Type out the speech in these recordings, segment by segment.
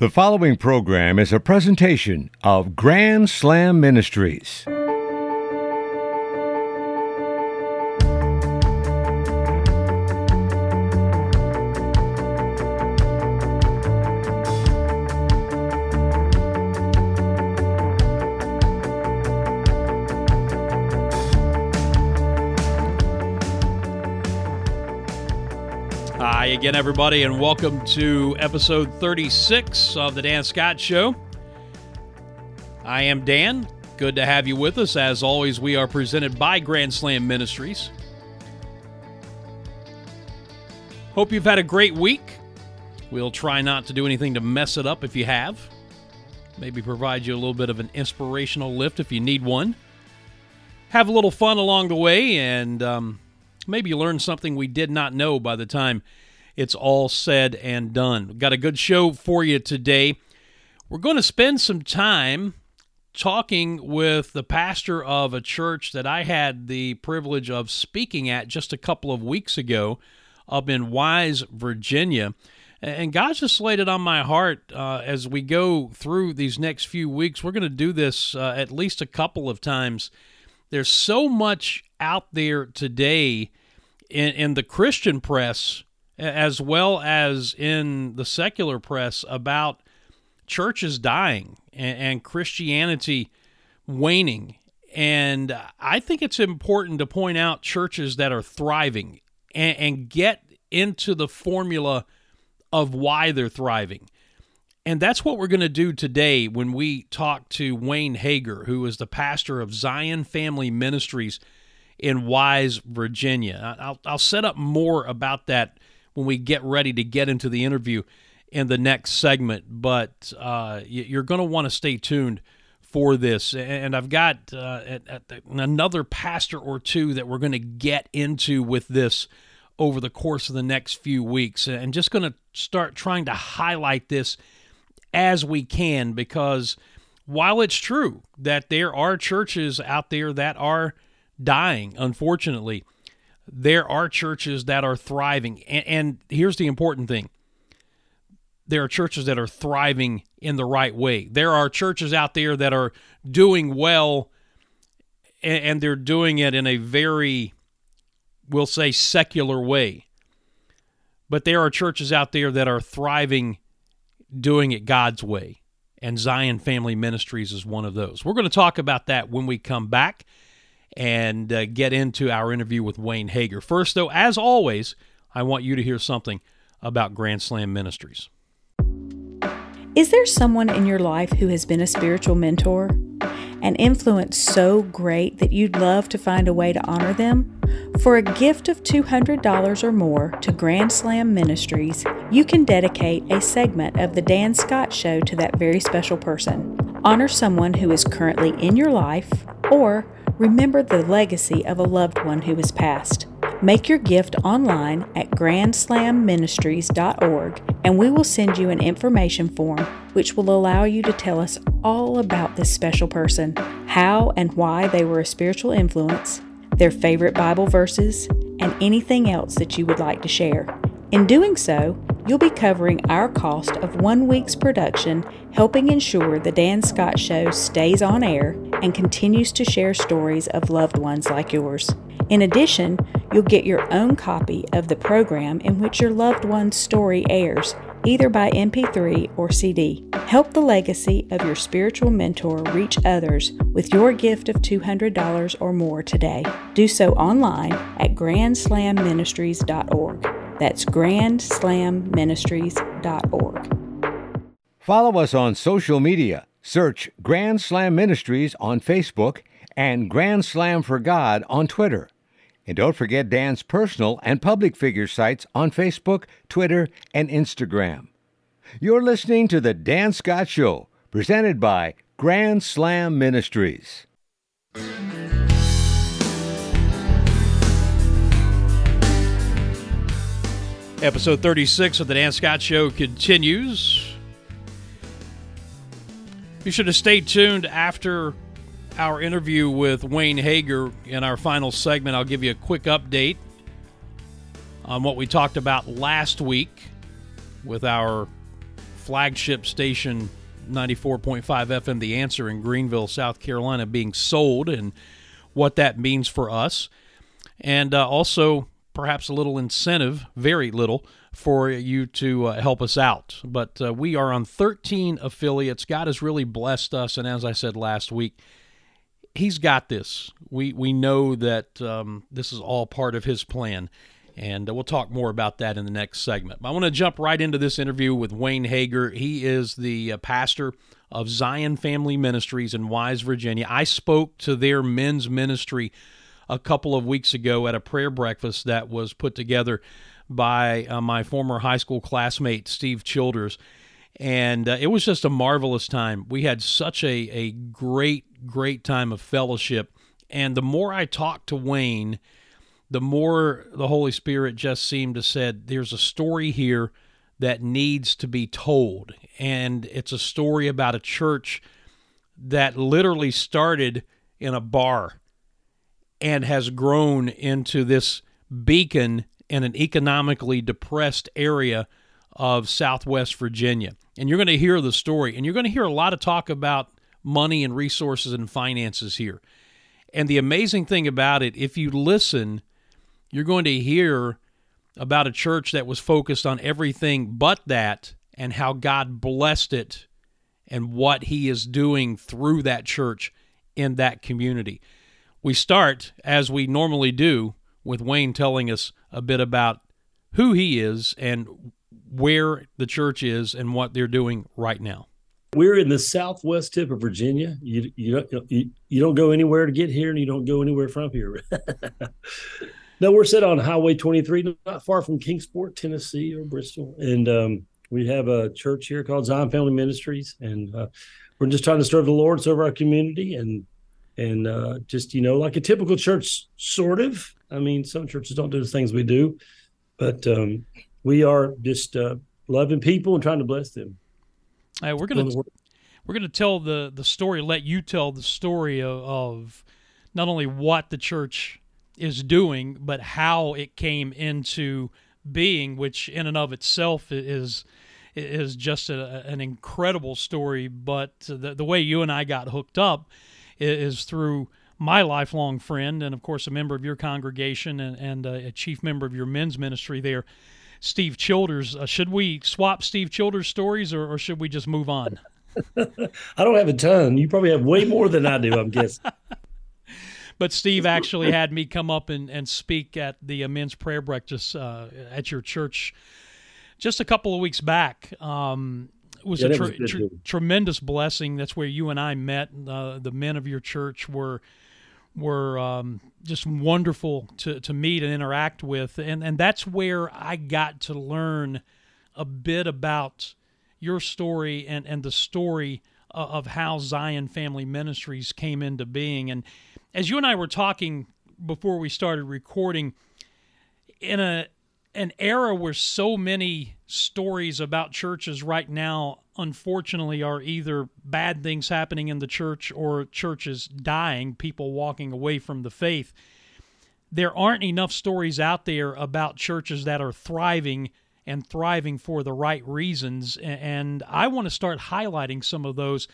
The following program is a presentation of Grand Slam Ministries. Again, everybody, and welcome to episode 36 of The Dan Scott Show. I am Dan. Good to have you with us. As always, we are presented by Grand Slam Ministries. Hope you've had a great week. We'll try not to do anything to mess it up if you have. Maybe provide you a little bit of an inspirational lift if you need one. Have a little fun along the way and um, maybe learn something we did not know by the time it's all said and done. We've got a good show for you today. We're going to spend some time talking with the pastor of a church that I had the privilege of speaking at just a couple of weeks ago up in Wise, Virginia. And God just laid it on my heart uh, as we go through these next few weeks. We're going to do this uh, at least a couple of times. There's so much out there today in, in the Christian press as well as in the secular press about churches dying and, and Christianity waning. And I think it's important to point out churches that are thriving and, and get into the formula of why they're thriving. And that's what we're going to do today when we talk to Wayne Hager, who is the pastor of Zion Family Ministries in Wise, Virginia. I'll, I'll set up more about that when we get ready to get into the interview in the next segment. But uh, you're going to want to stay tuned for this. And I've got uh, another pastor or two that we're going to get into with this over the course of the next few weeks. And just going to start trying to highlight this as we can because while it's true that there are churches out there that are dying, unfortunately, there are churches that are thriving. And, and, here's the important thing there are churches that are thriving in the right way. There are churches out there that are doing well, and, and they're doing it in a very, we'll say, secular way. But there are churches out there that are thriving doing it God's way. And Zion Family Ministries is one of those. We're going to talk about that when we come back and uh, get into our interview with Wayne Hager. First, though, as always, I want you to hear something about Grand Slam Ministries. Is there someone in your life who has been a spiritual mentor? An influence so great that you'd love to find a way to honor them? For a gift of $200 or more to Grand Slam Ministries, you can dedicate a segment of The Dan Scott Show to that very special person. Honor someone who is currently in your life or remember the legacy of a loved one who has passed. Make your gift online at grandslamministries.org and we will send you an information form which will allow you to tell us all about this special person, how and why they were a spiritual influence, their favorite Bible verses, and anything else that you would like to share. In doing so, you'll be covering our cost of one week's production, helping ensure The Dan Scott Show stays on air and continues to share stories of loved ones like yours. In addition, you'll get your own copy of the program in which your loved one's story airs, either by MP3 or CD. Help the legacy of your spiritual mentor reach others with your gift of $200 or more today. Do so online at grandslamministries.org. That's grandslamministries.org. Follow us on social media. Search Grand Slam Ministries on Facebook and Grand Slam for God on Twitter. And don't forget Dan's personal and public figure sites on Facebook, Twitter, and Instagram. You're listening to The Dan Scott Show, presented by Grand Slam Ministries. Episode 36 of the Dan Scott Show continues. Be sure to stay tuned after our interview with Wayne Hager in our final segment. I'll give you a quick update on what we talked about last week with our flagship station 94.5 FM The Answer in Greenville, South Carolina being sold and what that means for us. And uh, also perhaps a little incentive, very little, for you to uh, help us out. But uh, we are on 13 affiliates. God has really blessed us. And as I said last week, He's got this. We, we know that um, this is all part of His plan. And uh, we'll talk more about that in the next segment. But I want to jump right into this interview with Wayne Hager. He is the uh, pastor of Zion Family Ministries in Wise, Virginia. I spoke to their men's ministry a couple of weeks ago at a prayer breakfast that was put together by uh, my former high school classmate, Steve Childers. And uh, it was just a marvelous time. We had such a, a great, great time of fellowship. And the more I talked to Wayne, the more the Holy Spirit just seemed to said, there's a story here that needs to be told. And it's a story about a church that literally started in a bar and has grown into this beacon in an economically depressed area of Southwest Virginia. And you're going to hear the story, and you're going to hear a lot of talk about money and resources and finances here. And the amazing thing about it, if you listen, you're going to hear about a church that was focused on everything but that and how God blessed it and what He is doing through that church in that community. We start, as we normally do, with Wayne telling us a bit about who he is and where the church is and what they're doing right now. We're in the southwest tip of Virginia. You you don't you, you don't go anywhere to get here, and you don't go anywhere from here. no, we're set on Highway 23, not far from Kingsport, Tennessee, or Bristol, and um, we have a church here called Zion Family Ministries, and uh, we're just trying to serve the Lord, serve our community, and and uh, just you know like a typical church, sort of. I mean, some churches don't do the things we do, but um, we are just uh, loving people and trying to bless them. We're gonna we're gonna tell the the story. Let you tell the story of, of not only what the church is doing, but how it came into being, which in and of itself is is just a, an incredible story. But the the way you and I got hooked up is through my lifelong friend and of course a member of your congregation and, and a chief member of your men's ministry there steve childers. Uh, should we swap steve childers stories or, or should we just move on? I don't have a ton. You probably have way more than i do i'm guessing. But Steve actually had me come up and, and speak at the uh, men's prayer breakfast uh, at your church just a couple of weeks back. Um, was yeah, a was tr- tremendous blessing. That's where you and I met. Uh, the men of your church were were um, just wonderful to, to meet and interact with, and and that's where I got to learn a bit about your story and and the story of how Zion Family Ministries came into being. And as you and I were talking before we started recording, in a an era where so many stories about churches right now unfortunately are either bad things happening in the church or churches dying people walking away from the faith there aren't enough stories out there about churches that are thriving and thriving for the right reasons and I want to start highlighting some of those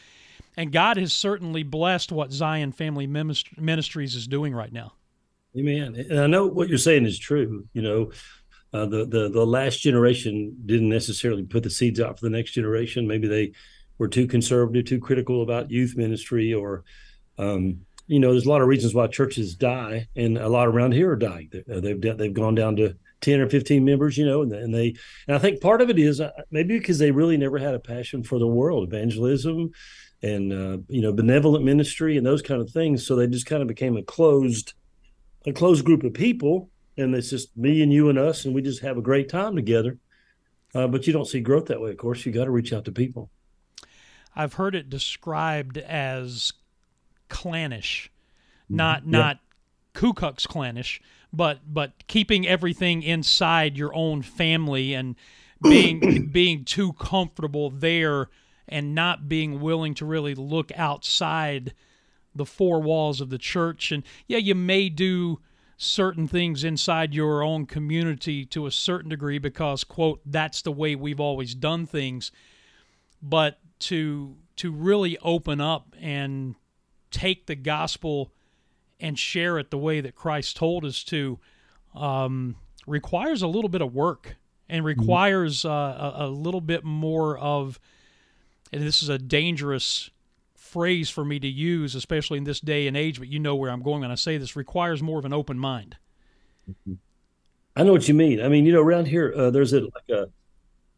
and God has certainly blessed what Zion Family Ministries is doing right now Amen. And I know what you're saying is true. You know, uh, the the the last generation didn't necessarily put the seeds out for the next generation. Maybe they were too conservative, too critical about youth ministry, or um, you know, there's a lot of reasons why churches die, and a lot around here are dying. Uh, they've they've gone down to ten or fifteen members, you know, and, and they and I think part of it is uh, maybe because they really never had a passion for the world, evangelism, and uh, you know, benevolent ministry and those kind of things. So they just kind of became a closed a closed group of people and it's just me and you and us, and we just have a great time together. Uh, but you don't see growth that way, of course. You got to reach out to people. I've heard it described as clannish, mm-hmm. not yeah. not Ku Klux Klanish, but but keeping everything inside your own family and being being too comfortable there and not being willing to really look outside the four walls of the church. And yeah, you may do certain things inside your own community to a certain degree because quote that's the way we've always done things but to to really open up and take the gospel and share it the way that Christ told us to um, requires a little bit of work and mm-hmm. requires uh, a, a, little bit more of. And this is a dangerous phrase for me to use, especially in this day and age. But you know where I'm going when I say this. Requires more of an open mind. Mm-hmm. I know what you mean. I mean, you know, around here, uh, there's a like a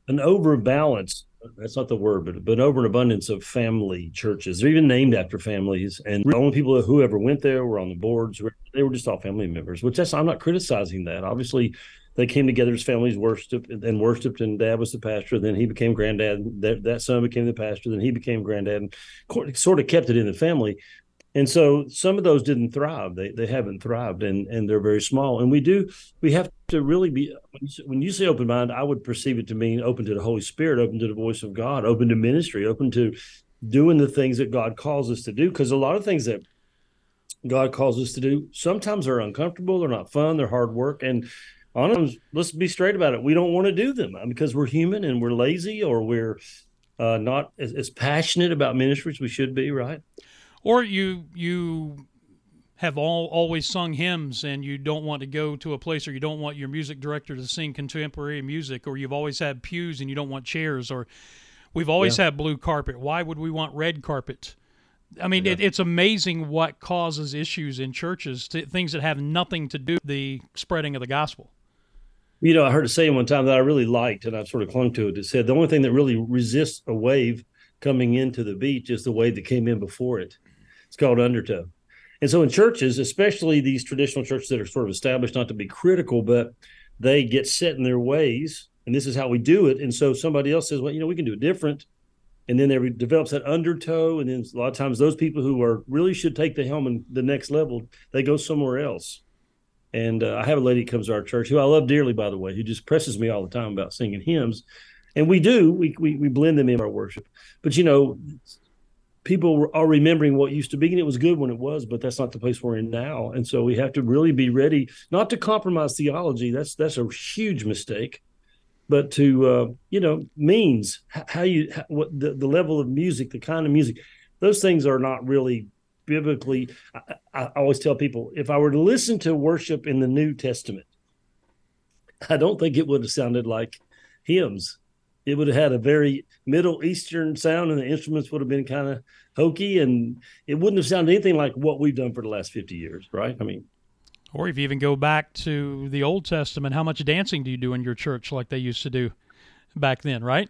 an overbalance. That's not the word, but but over an abundance of family churches. They're even named after families, and the only people who ever went there were on the boards. They were just all family members. Which that's I'm not criticizing that. Obviously, they came together as families, worshipped and worshipped, and dad was the pastor. Then he became granddad. That, that son became the pastor. Then he became granddad, and sort of kept it in the family and so some of those didn't thrive they they haven't thrived and and they're very small and we do we have to really be when you say open mind i would perceive it to mean open to the holy spirit open to the voice of god open to ministry open to doing the things that god calls us to do because a lot of things that god calls us to do sometimes are uncomfortable they're not fun they're hard work and honestly let's be straight about it. We don't want to do them because we're human and we're lazy or we're uh, not as, as passionate about ministry as we should be right? Or you you have all always sung hymns and you don't want to go to a place or you don't want your music director to sing contemporary music or you've always had pews and you don't want chairs or we've always yeah. had blue carpet. Why would we want red carpet? I mean yeah. it, it's amazing what causes issues in churches to, things that have nothing to do with the spreading of the gospel you know i heard a saying one time that i really liked and i've sort of clung to it it said the only thing that really resists a wave coming into the beach is the wave that came in before it it's called undertow. And so in churches, especially these traditional churches that are sort of established, not to be critical, but they get set in their ways, and this is how we do it. And so somebody else says, well, you know, we can do it different. And then there develops that undertow. And then a lot of times those people who are really should take the helm and the next level, they go somewhere else. And uh, I have a lady comes to our church who I love dearly, by the way, who just presses me all the time about singing hymns. And we do, we, we, we blend them in our worship. But, you know, people are remembering what used to be and it was good when it was but that's not the place we're in now and so we have to really be ready not to compromise theology that's that's a huge mistake but to uh, you know means how you how, what the, the level of music the kind of music those things are not really biblically I, I always tell people if i were to listen to worship in the new testament i don't think it would have sounded like hymns it would have had a very Middle Eastern sound, and the instruments would have been kind of hokey, and it wouldn't have sounded anything like what we've done for the last fifty years, right? I mean, or if you even go back to the Old Testament, how much dancing do you do in your church like they used to do back then, right?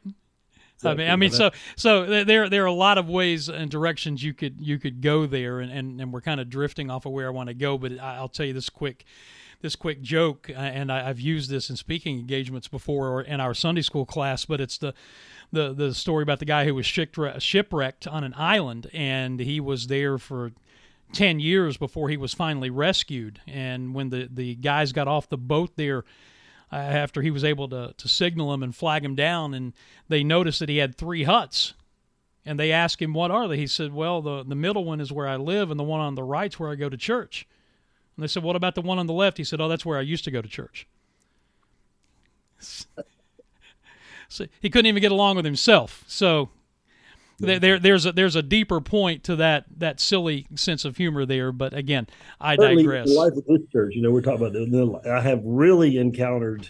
I mean, I mean, so so there there are a lot of ways and directions you could you could go there, and and, and we're kind of drifting off of where I want to go. But I'll tell you this quick this quick joke, uh, and I, have used this in speaking engagements before or in our Sunday school class, but it's the the the story about the guy who was shipwrecked on an island, and he was there for 10 years before he was finally rescued. And when the, the guys got off the boat there, uh, after he was able to, to signal him and flag him down, and they noticed that he had three huts. And they asked him, What are they? He said, Well, the, the middle one is where I live, and the one on the right's where I go to church. And they said, What about the one on the left? He said, Oh, that's where I used to go to church. so he couldn't even get along with himself. So there, there, there's a there's a deeper point to that that silly sense of humor there. But again, I Certainly digress. The life of this church, you know, we're talking about. I have really encountered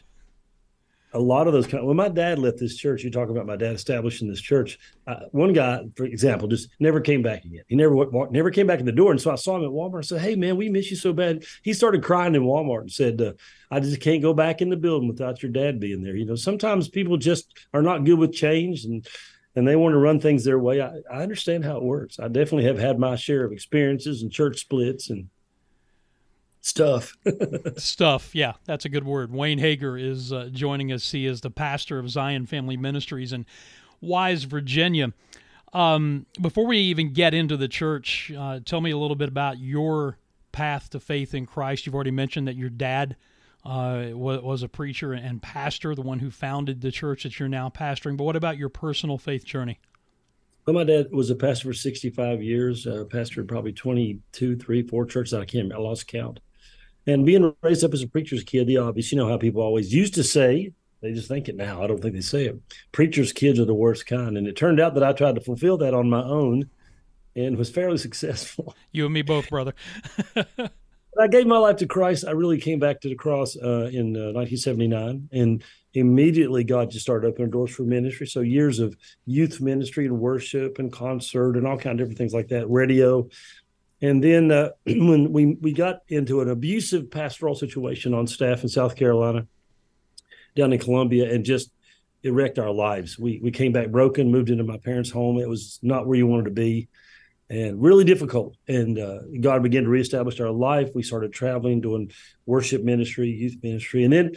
a lot of those kind of, when my dad left this church you talk about my dad establishing this church uh, one guy for example just never came back again he never never came back in the door and so i saw him at walmart and said hey man we miss you so bad he started crying in walmart and said uh, i just can't go back in the building without your dad being there you know sometimes people just are not good with change and and they want to run things their way I, I understand how it works i definitely have had my share of experiences and church splits and stuff. stuff, yeah, that's a good word. Wayne Hager is uh, joining us. He is the pastor of Zion Family Ministries in Wise, Virginia. Um, before we even get into the church, uh, tell me a little bit about your path to faith in Christ. You've already mentioned that your dad uh, was, was a preacher and pastor, the one who founded the church that you're now pastoring. But what about your personal faith journey? Well, my dad was a pastor for 65 years, uh, pastored probably 22, three, four churches. I can't, I lost count. And being raised up as a preacher's kid, the obvious, you know how people always used to say, They just think it now. I don't think they say it. Preachers' kids are the worst kind. And it turned out that I tried to fulfill that on my own and was fairly successful. You and me both, brother. I gave my life to Christ. I really came back to the cross uh, in uh, 1979, and immediately God just started opening doors for ministry. So years of youth ministry and worship and concert and all kind of different things like that, radio. And then uh, when we we got into an abusive pastoral situation on staff in South Carolina, down in Columbia, and just it wrecked our lives. We we came back broken, moved into my parents' home. It was not where you wanted to be and really difficult. And uh, God began to reestablish our life. We started traveling, doing worship ministry, youth ministry, and then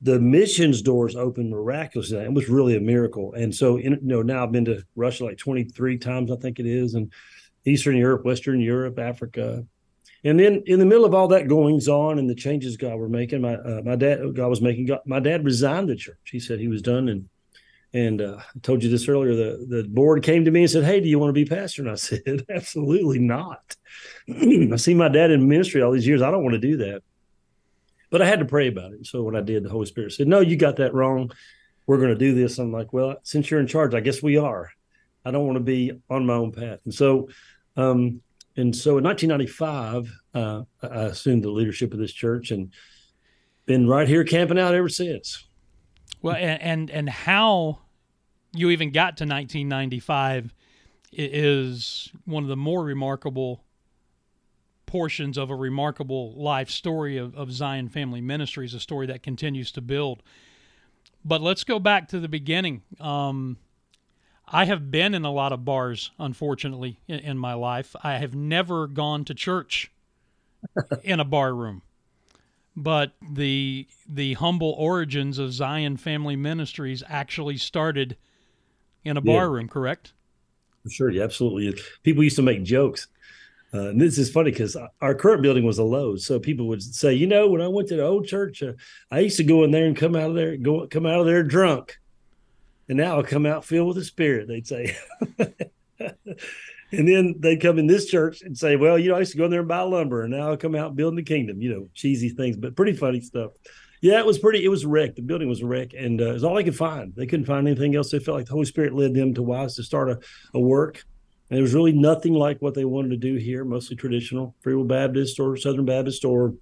the missions doors opened miraculously. It was really a miracle. And so, in, you know, now I've been to Russia like 23 times, I think it is, and Eastern Europe, Western Europe, Africa. And then in the middle of all that goings on and the changes God were making, my uh, my dad God was making. God, my dad resigned the church. He said he was done and and uh, I told you this earlier. The the board came to me and said, "Hey, do you want to be pastor?" And I said, "Absolutely not." I see my dad in ministry all these years. I don't want to do that. But I had to pray about it. So when I did, the Holy Spirit said, "No, you got that wrong. We're going to do this." I'm like, "Well, since you're in charge, I guess we are." I don't want to be on my own path. And so, um, and so in 1995, uh, I assumed the leadership of this church and been right here camping out ever since. Well, and and, and how you even got to 1995 is one of the more remarkable portions of a remarkable life story of, of Zion Family Ministries, a story that continues to build. But let's go back to the beginning. Um, I have been in a lot of bars, unfortunately, in, in my life. I have never gone to church in a bar room. But the the humble origins of Zion Family Ministries actually started – in a yeah. bar room, correct? Sure, yeah, absolutely. People used to make jokes. Uh, and this is funny because our current building was a Lowe's, so people would say, you know, when I went to the old church, uh, I used to go in there and come out of there, go come out of there drunk, and now I come out filled with the Spirit. They'd say, and then they'd come in this church and say, well, you know, I used to go in there and buy lumber, and now I come out building the kingdom. You know, cheesy things, but pretty funny stuff. Yeah, it was pretty. It was wrecked. The building was wrecked, and uh, it was all they could find. They couldn't find anything else. They felt like the Holy Spirit led them to Wise to start a, a work. And there was really nothing like what they wanted to do here. Mostly traditional, Free Will Baptist or Southern Baptist or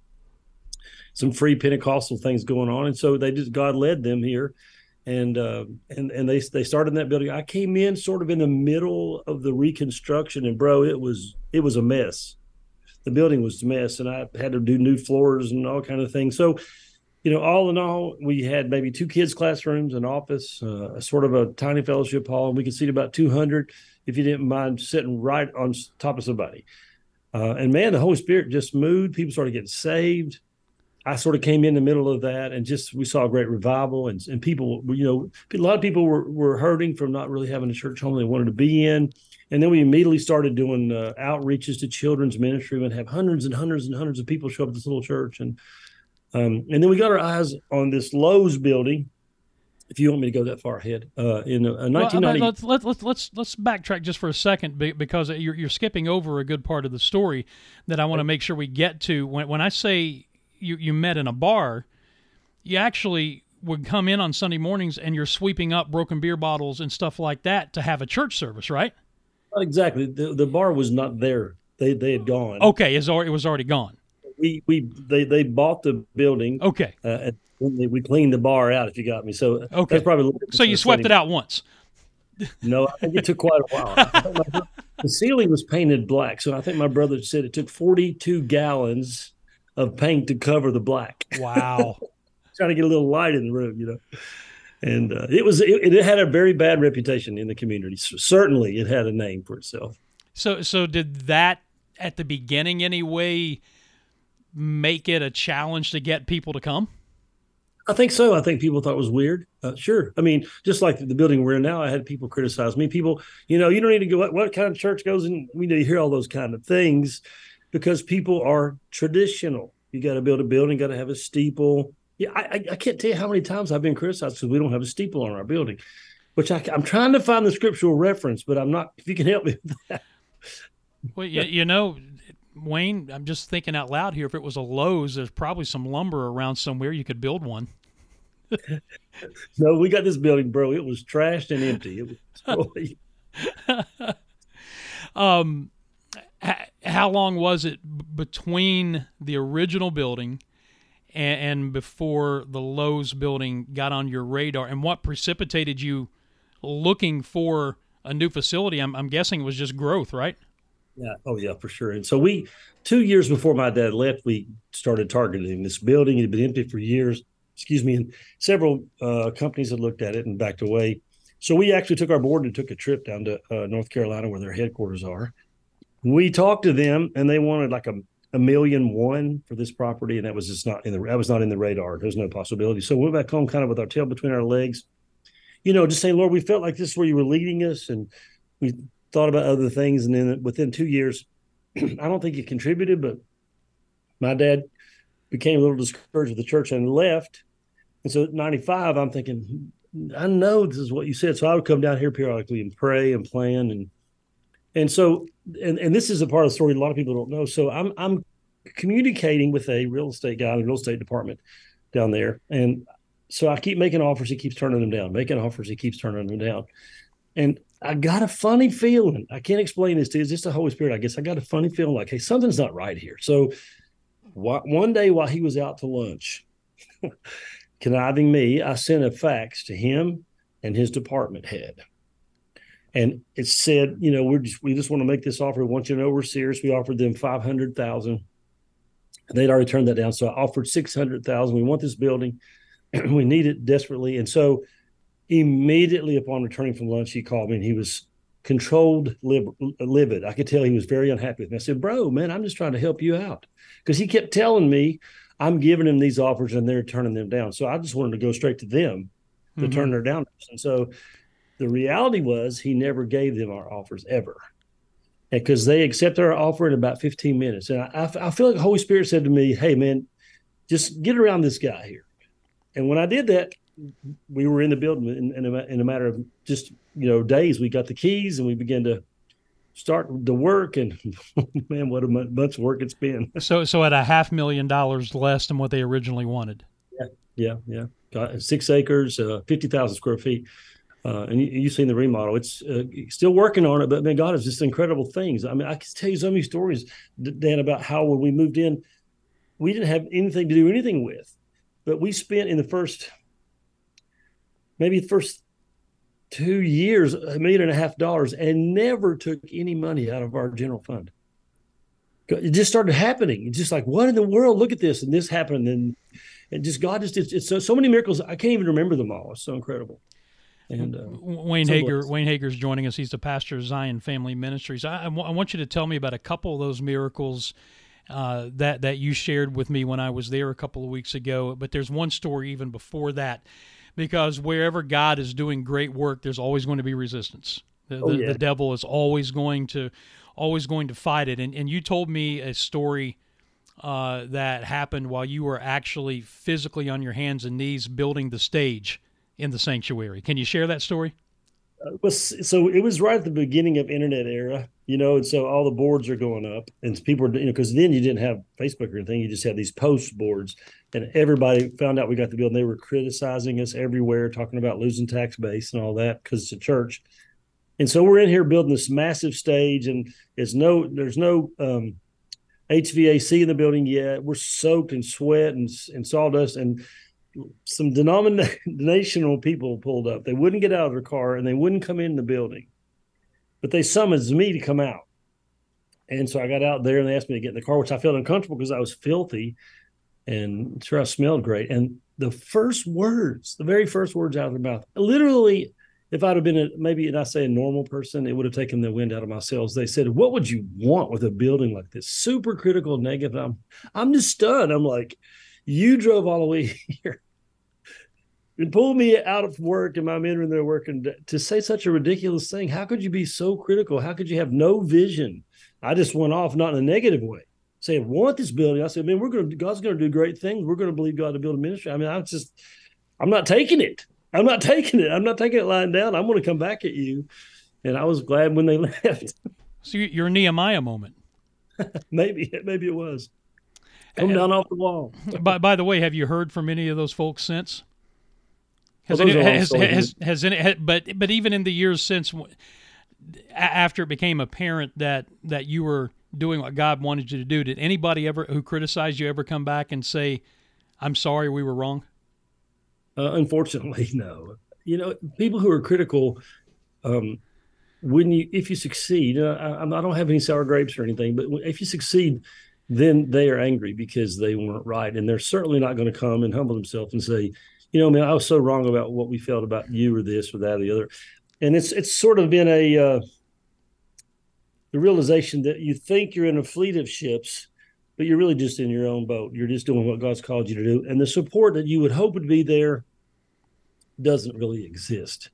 some free Pentecostal things going on. And so they just God led them here, and uh, and and they they started in that building. I came in sort of in the middle of the reconstruction, and bro, it was it was a mess. The building was a mess, and I had to do new floors and all kind of things. So you know, all in all, we had maybe two kids' classrooms, an office, uh, sort of a tiny fellowship hall, and we could seat about 200 if you didn't mind sitting right on top of somebody. Uh, and man, the Holy Spirit just moved. People started getting saved. I sort of came in the middle of that, and just we saw a great revival, and and people, you know, a lot of people were were hurting from not really having a church home they wanted to be in. And then we immediately started doing uh, outreaches to children's ministry. We'd have hundreds and hundreds and hundreds of people show up at this little church, and um, and then we got our eyes on this Lowe's building. If you want me to go that far ahead, uh, in uh, 1990. Well, let's, let's, let's, let's, let's backtrack just for a second because you're, you're skipping over a good part of the story that I want to make sure we get to. When, when I say you, you met in a bar, you actually would come in on Sunday mornings and you're sweeping up broken beer bottles and stuff like that to have a church service, right? Not exactly. The, the bar was not there. They, they had gone. Okay, it was already gone we we they they bought the building. Okay. Uh, we cleaned the bar out. If you got me, so okay. That's probably so you swept it out once. No, I think it took quite a while. the ceiling was painted black, so I think my brother said it took forty-two gallons of paint to cover the black. Wow. Trying to get a little light in the room, you know. And uh, it was it, it had a very bad reputation in the community. So certainly, it had a name for itself. So, so did that at the beginning anyway? Make it a challenge to get people to come? I think so. I think people thought it was weird. Uh, sure. I mean, just like the building we're in now, I had people criticize me. People, you know, you don't need to go. What, what kind of church goes in? We need to hear all those kind of things because people are traditional. You got to build a building, got to have a steeple. Yeah, I, I can't tell you how many times I've been criticized because we don't have a steeple on our building, which I, am trying to find the scriptural reference, but I'm not. If you can help me with that. Well, you, you know, Wayne, I'm just thinking out loud here. If it was a Lowe's, there's probably some lumber around somewhere. You could build one. no, we got this building, bro. It was trashed and empty. It was um, how long was it between the original building and, and before the Lowe's building got on your radar? And what precipitated you looking for a new facility? I'm, I'm guessing it was just growth, right? Yeah. Oh, yeah, for sure. And so we, two years before my dad left, we started targeting this building. It had been empty for years. Excuse me. And several uh, companies had looked at it and backed away. So we actually took our board and took a trip down to uh, North Carolina, where their headquarters are. We talked to them, and they wanted like a, a million one for this property, and that was just not in the that was not in the radar. There was no possibility. So we went back home, kind of with our tail between our legs, you know, just saying, Lord, we felt like this is where you were leading us, and we thought about other things. And then within two years, I don't think it contributed, but my dad became a little discouraged with the church and left. And so at 95, I'm thinking, I know this is what you said. So I would come down here periodically and pray and plan. And, and so, and, and this is a part of the story a lot of people don't know. So I'm, I'm communicating with a real estate guy in the real estate department down there. And so I keep making offers. He keeps turning them down, making offers. He keeps turning them down. And I got a funny feeling. I can't explain this to you. It's just the Holy Spirit, I guess. I got a funny feeling like, hey, something's not right here. So one day while he was out to lunch, conniving me, I sent a fax to him and his department head. And it said, you know, we're just, we just want to make this offer. We want you to know we're serious. We offered them 500,000. They'd already turned that down. So I offered 600,000. We want this building. we need it desperately. And so immediately upon returning from lunch, he called me and he was controlled, livid. I could tell he was very unhappy with me. I said, Bro, man, I'm just trying to help you out. Because he kept telling me I'm giving him these offers and they're turning them down. So I just wanted to go straight to them to mm-hmm. turn their down. And so the reality was he never gave them our offers ever. Because they accepted our offer in about 15 minutes. And I, I feel like the Holy Spirit said to me, Hey, man, just get around this guy here. And when I did that, we were in the building in, in, a, in a matter of just you know days. We got the keys and we began to start the work. And man, what a bunch of work it's been. So, so at a half million dollars less than what they originally wanted. Yeah, yeah, yeah. Got six acres, uh, fifty thousand square feet. Uh, and you, have seen the remodel. It's uh, still working on it, but man, God has just incredible things. I mean, I can tell you so many stories, Dan, about how when we moved in, we didn't have anything to do anything with, but we spent in the first maybe the first two years, a million and a half dollars, and never took any money out of our general fund. It just started happening. It's just like, what in the world? Look at this, and this happened, and and just God just it's, it's so so many miracles. I can't even remember them all. It's so incredible. And uh, Wayne Hager, Wayne Hager's joining us. He's the pastor of Zion Family Ministries. I, I, w- I want you to tell me about a couple of those miracles uh, that that you shared with me when I was there a couple of weeks ago. But there's one story even before that because wherever God is doing great work, there's always going to be resistance. The, oh, yeah. the, devil is always going to always going to fight it. And and you told me a story uh, that happened while you were actually physically on your hands and knees building the stage in the sanctuary. Can you share that story? was so it was right at the beginning of internet era, you know, and so all the boards are going up, and people are you know because then you didn't have Facebook or anything, you just had these post boards, and everybody found out we got the building. They were criticizing us everywhere, talking about losing tax base and all that because it's a church, and so we're in here building this massive stage, and it's no there's no um, HVAC in the building yet. We're soaked in sweat and, and sawdust, and some denominational people pulled up. They wouldn't get out of their car and they wouldn't come in the building, but they summoned me to come out. And so I got out there and they asked me to get in the car, which I felt uncomfortable because I was filthy and I smelled great. And the first words, the very first words out of their mouth, literally, if I'd have been a, maybe, and I say a normal person, it would have taken the wind out of my sails. They said, "What would you want with a building like this? Super critical, negative." I'm, I'm just stunned. I'm like, you drove all the way here and pulled me out of work and my men were in there working to say such a ridiculous thing. How could you be so critical? How could you have no vision? I just went off, not in a negative way. Say, I want this building. I said, man, we're going to, God's going to do great things. We're going to believe God to build a ministry. I mean, I'm just, I'm not taking it. I'm not taking it. I'm not taking it lying down. I'm going to come back at you. And I was glad when they left. So your Nehemiah moment. maybe, maybe it was. Come down off the wall. by, by the way, have you heard from any of those folks since? Has, Well, any, has, has, has any, but but even in the years since, after it became apparent that that you were doing what God wanted you to do, did anybody ever who criticized you ever come back and say, "I'm sorry, we were wrong"? Uh, unfortunately, no. You know, people who are critical, um, when you if you succeed, uh, I, I'm- don't have any sour grapes or anything, but if you succeed, then they are angry because they weren't right, and they're certainly not going to come and humble themselves and say, you know, man, I was so wrong about what we felt about you or this or that or the other, and it's it's sort of been a uh, the realization that you think you're in a fleet of ships but you're really just in your own boat. You're just doing what God's called you to do. And the support that you would hope would be there doesn't really exist.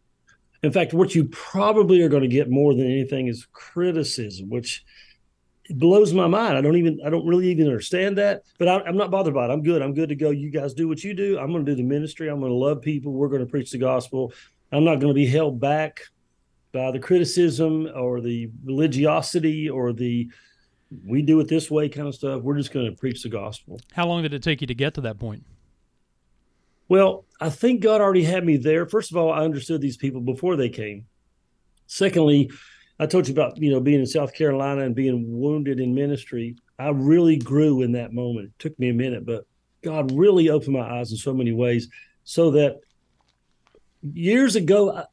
In fact, what you probably are going to get more than anything is criticism, which blows my mind. I don't even, I don't really even understand that, but I, I'm not bothered by it. I'm good. I'm good to go. You guys do what you do. I'm going to do the ministry. I'm going to love people. We're going to preach the gospel. I'm not going to be held back by the criticism or the religiosity or the we do it this way kind of stuff. We're just going to preach the gospel. How long did it take you to get to that point? Well, I think God already had me there. First of all, I understood these people before they came. Secondly, I told you about you know being in South Carolina and being wounded in ministry. I really grew in that moment. It took me a minute, but God really opened my eyes in so many ways, so that years ago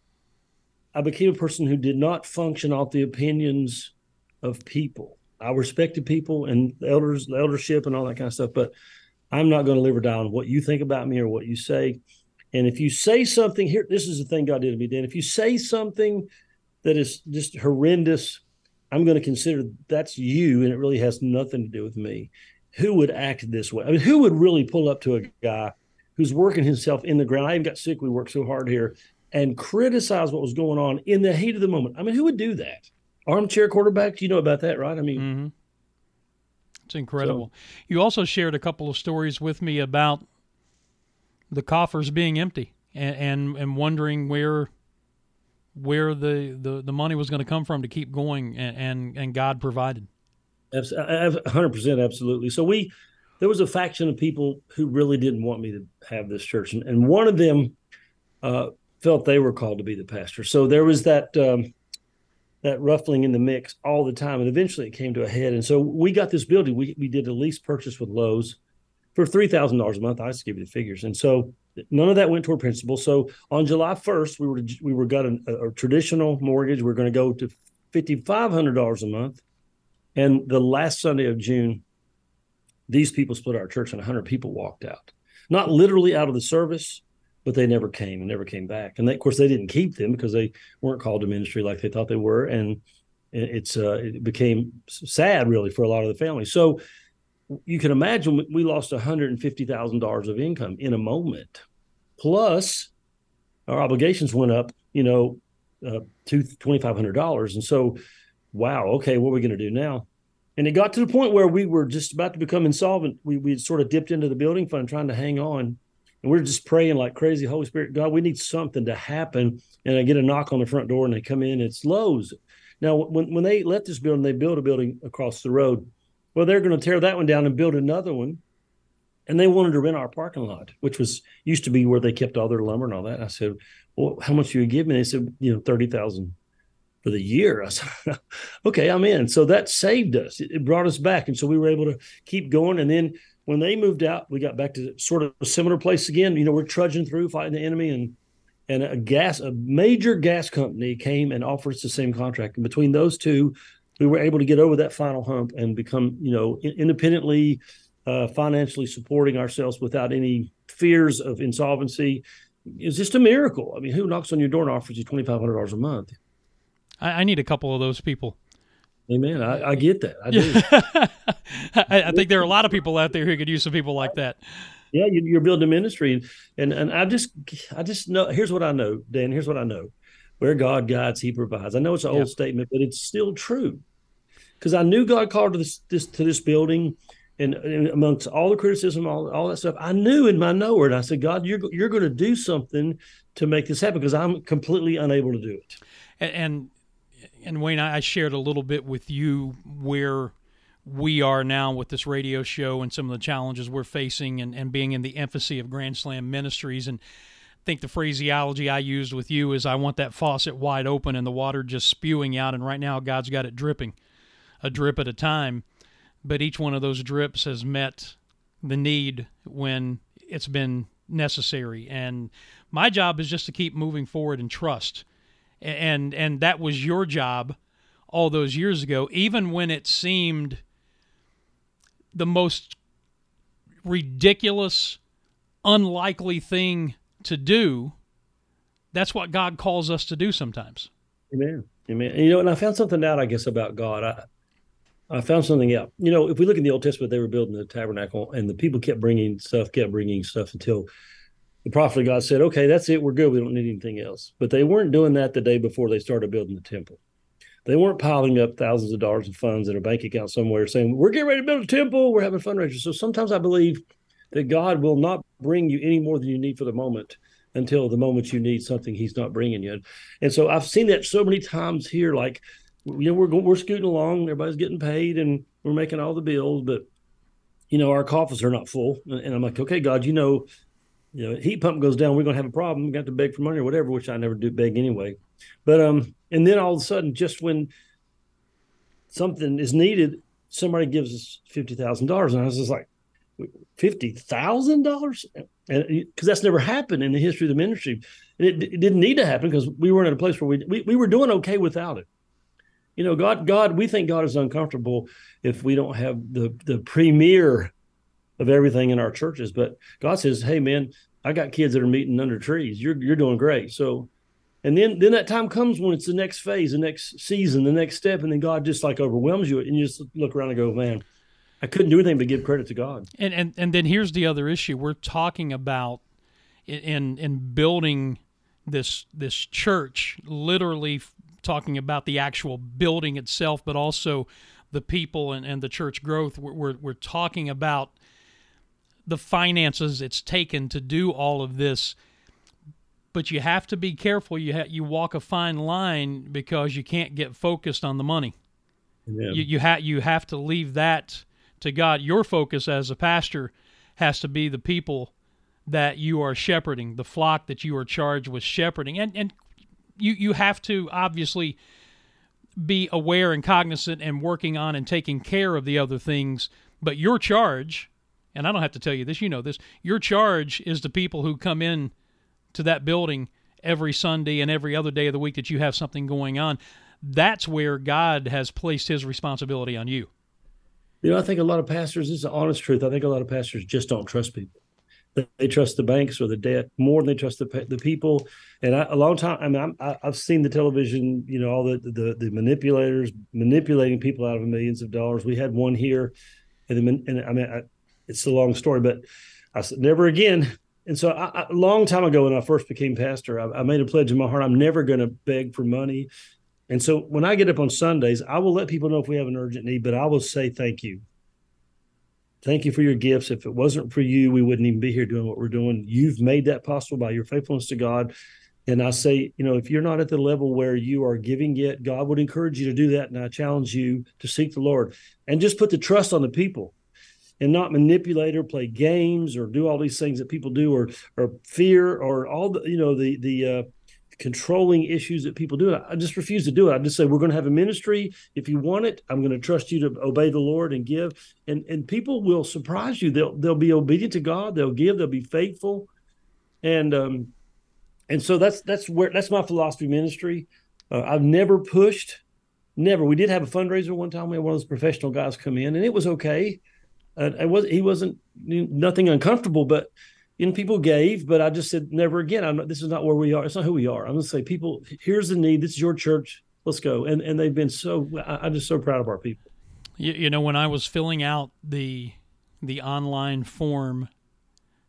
I, became a person who did not function off the opinions of people. I respected people and elders, the eldership, and all that kind of stuff, but I'm not going to live or die on what you think about me or what you say. And if you say something here, this is the thing God did to me, Dan. If you say something that is just horrendous, I'm going to consider that's you, and it really has nothing to do with me. Who would act this way? I mean, who would really pull up to a guy who's working himself in the ground? I even got sick. We worked so hard here and criticize what was going on in the heat of the moment. I mean, who would do that? Armchair quarterback, you know about that, right? I mean, Mm-hmm. It's incredible. you also shared a couple of stories with me about the coffers being empty and and, and wondering where where the, the, the money was going to come from to keep going and, and, and God provided. Abs- I- I- 100% absolutely so we there was a faction of people who really didn't want me to have this church and, and one of them uh, felt they were called to be the pastor. So there was that um, that ruffling in the mix all the time and eventually it came to a head. And so we got this building. We, we did a lease purchase with Lowe's for $3000 a month. I just give you the figures. And so none of that went toward principal. So on july 1st we were we were got an, a, a traditional mortgage. We are going to go to $5500 a month. And the last Sunday of June, these people split our church and 100 people walked out. Not literally out of the service, but they never came and never came back. And they, of course, they didn't keep them because they weren't called to ministry like they thought they were. And it's uh, it became sad, really, for a lot of the families. So you can imagine we lost $150,000 of income in a moment. Plus, our obligations went up, you know, uh, to $2,500. And so, wow, okay, what are we going to do now? And it got to the point where we were just about to become insolvent. We we sort of dipped into the building fund trying to hang on. And we are just praying like crazy, Holy Spirit, God, we need something to happen. And I get a knock on the front door and they come in, it's Lowe's. Now, when, when they let this building, they built a building across the road. Well, they're going to tear that one down and build another one. And they wanted to rent our parking lot, which was used to be where they kept all their lumber and all that. And I said, Well, how much do you give me? They said, you know, 30,000 for the year. I said, okay, I'm in. So that saved us. It brought us back. And so we were able to keep going. And then when they moved out, we got back to sort of a similar place again. You know, we're trudging through fighting the enemy and and a gas, a major gas company came and offered us the same contract. And between those two, we were able to get over that final hump and become, you know, independently, uh, financially supporting ourselves without any fears of insolvency. It's just a miracle. I mean, who knocks on your door and offers you twenty five hundred dollars a month? I, I need a couple of those people. Amen. I, I get that. I do. I, I think there are a lot of people out there who could use some people like that. yeah, you, you're building a ministry, and, and and I just I just know. Here's what I know, Dan. Here's what I know: where God guides, He provides. I know it's an Yeah. old statement, but it's still true. Because I knew God called to this, this to this building, and, and amongst all the criticism, all all that stuff, I knew in my knower, and I said, God, you're you're going to do something to make this happen because I'm completely unable to do it. And and, and Wayne, I shared a little bit with you where we are now with this radio show and some of the challenges we're facing and, and being in the infancy of Grand Slam Ministries. And I think the phraseology I used with you is I want that faucet wide open and the water just spewing out. And right now, God's got it dripping, a drip at a time. But each one of those drips has met the need when it's been necessary. And my job is just to keep moving forward and trust. And and that was your job all those years ago, even when it seemed the most ridiculous, unlikely thing to do, that's what God calls us to do sometimes. Amen. Amen. And, you know, and I found something out, I guess, about God. I I found something out. You know, if we look in the Old Testament, they were building the tabernacle, and the people kept bringing stuff, kept bringing stuff until the prophet of God said, "Okay, that's it. We're good. We don't need anything else." But they weren't doing that the day before they started building the temple. They weren't piling up thousands of dollars of funds in a bank account somewhere, saying, "We're getting ready to build a temple. We're having fundraisers." So sometimes I believe that God will not bring you any more than you need for the moment until the moment you need something He's not bringing you. And so I've seen that so many times here. Like, you know, we're going we're scooting along, everybody's getting paid, and we're making all the bills, but you know, our coffers are not full. And I'm like, okay, God, you know, you know, heat pump goes down, we're gonna have a problem. We got to beg for money or whatever, which I never do beg anyway. But um, and then all of a sudden, just when something is needed, somebody gives us fifty thousand dollars, and I was just like, fifty thousand dollars, and because that's never happened in the history of the ministry, it, it didn't need to happen because we weren't in a place where we, we we were doing okay without it. You know, God, God, we think God is uncomfortable if we don't have the the premier of everything in our churches. But God says, "Hey, man, I got kids that are meeting under trees. You're you're doing great." So, and then then that time comes when it's the next phase, the next season, the next step, and then God just like overwhelms you, and you just look around and go, "Man, I couldn't do anything but give credit to God." And and and then here's the other issue: we're talking about in in building this this church, literally talking about the actual building itself, but also the people and, and the church growth. We're, we're, we're talking about the finances it's taken to do all of this. But you have to be careful. You ha- you walk a fine line because you can't get focused on the money. Yeah. You you have you have to leave that to God. Your focus as a pastor has to be the people that you are shepherding, the flock that you are charged with shepherding. And and you you have to obviously be aware and cognizant and working on and taking care of the other things, but your charge, and I don't have to tell you this, you know this, your charge is the people who come in to that building every Sunday and every other day of the week that you have something going on. That's where God has placed his responsibility on you. You know, I think a lot of pastors, this is the honest truth. I think a lot of pastors just don't trust people they trust the banks or the debt more than they trust the the people. And I, a long time, I mean, i have seen the television, you know, all the, the the manipulators manipulating people out of millions of dollars. We had one here, and then, and I mean, I, it's a long story, but I said never again. And so, a long time ago, when I first became pastor, I, I made a pledge in my heart: I'm never going to beg for money. And so, when I get up on Sundays, I will let people know if we have an urgent need, but I will say thank you Thank you for your gifts. If it wasn't for you, we wouldn't even be here doing what we're doing. You've made that possible by your faithfulness to God. And I say, you know, if you're not at the level where you are giving yet, God would encourage you to do that. And I challenge you to seek the Lord and just put the trust on the people and not manipulate or play games or do all these things that people do or or fear or all the you know the the uh, controlling issues that people do. I just refuse to do it. I just say we're going to have a ministry. If you want it, I'm going to trust you to obey the Lord and give. And and people will surprise you. They'll they'll be obedient to God. They'll give. They'll be faithful. And um and so that's that's where that's my philosophy ministry. Uh, I've never pushed, never. We did have a fundraiser one time. We had one of those professional guys come in, and it was okay. Uh, it was he wasn't nothing uncomfortable, but and people gave, but I just said never again. I'm not, this is not where we are. It's not who we are. I'm going to say, people, here's the need. This is your church. Let's go. And and they've been so. I, am just so proud of our people. You, you know, when I was filling out the the online form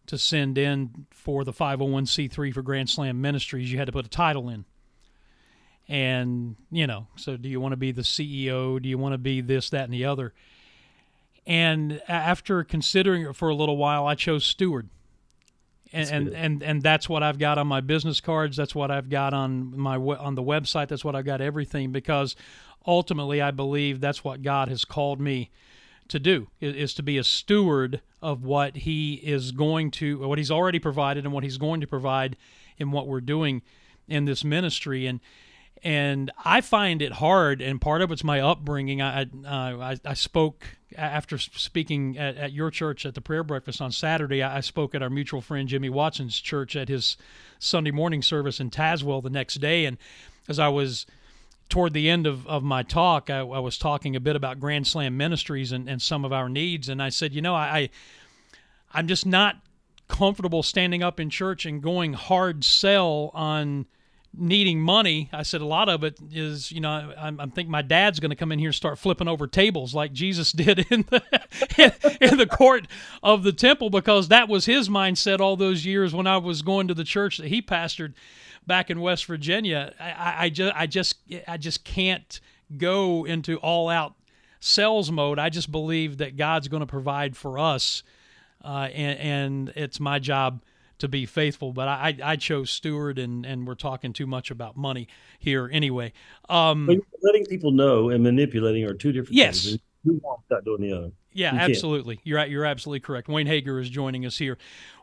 to send in for the 501c3 for Grand Slam Ministries, you had to put a title in. And, you know, so do you want to be the CEO? Do you want to be this, that, and the other? And after considering it for a little while, I chose steward and and, and and that's what I've got on my business cards. That's what I've got on my on the website. That's what I've got everything because ultimately I believe that's what God has called me to do is, is to be a steward of what He is going to, what He's already provided, and what He's going to provide in what we're doing in this ministry and and I find it hard, and part of it's my upbringing. I uh, I, I, spoke after speaking at, at, your church at the prayer breakfast on Saturday. I spoke at our mutual friend Jimmy Watson's church at his Sunday morning service in Tazewell the next day, and as I was toward the end of, of my talk, I, I was talking a bit about Grand Slam Ministries and, and some of our needs, and I said, you know, I I'm just not comfortable standing up in church and going hard sell on needing money, I said a lot of it is, you know, I'm, I'm thinking my dad's going to come in here and start flipping over tables like Jesus did in the in the court of the temple because that was his mindset all those years when I was going to the church that he pastored back in West Virginia. I, I just I just I just can't go into all out sales mode. I just believe that God's going to provide for us, uh, and, and it's my job to be faithful. But I, I chose steward, and, and we're talking too much about money here anyway. Um, letting people know and manipulating are two different yes. things. Wants that doing the other? Yeah, you absolutely. Can't. You're you're absolutely correct. Wayne Hager is joining us here.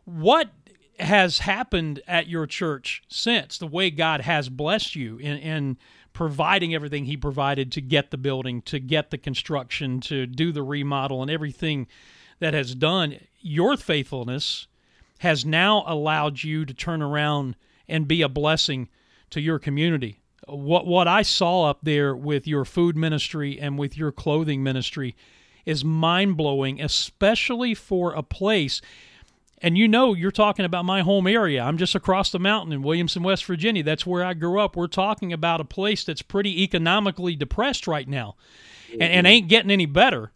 What has happened at your church since the way God has blessed you in, in providing everything He provided to get the building, to get the construction, to do the remodel, and everything that has done? Your faithfulness has now allowed you to turn around and be a blessing to your community. What what I saw up there with your food ministry and with your clothing ministry is mind blowing, especially for a place. And you know, you're talking about my home area. I'm just across the mountain in Williamson, West Virginia. That's where I grew up. We're talking about a place that's pretty economically depressed right now and, and mm-hmm. ain't getting any better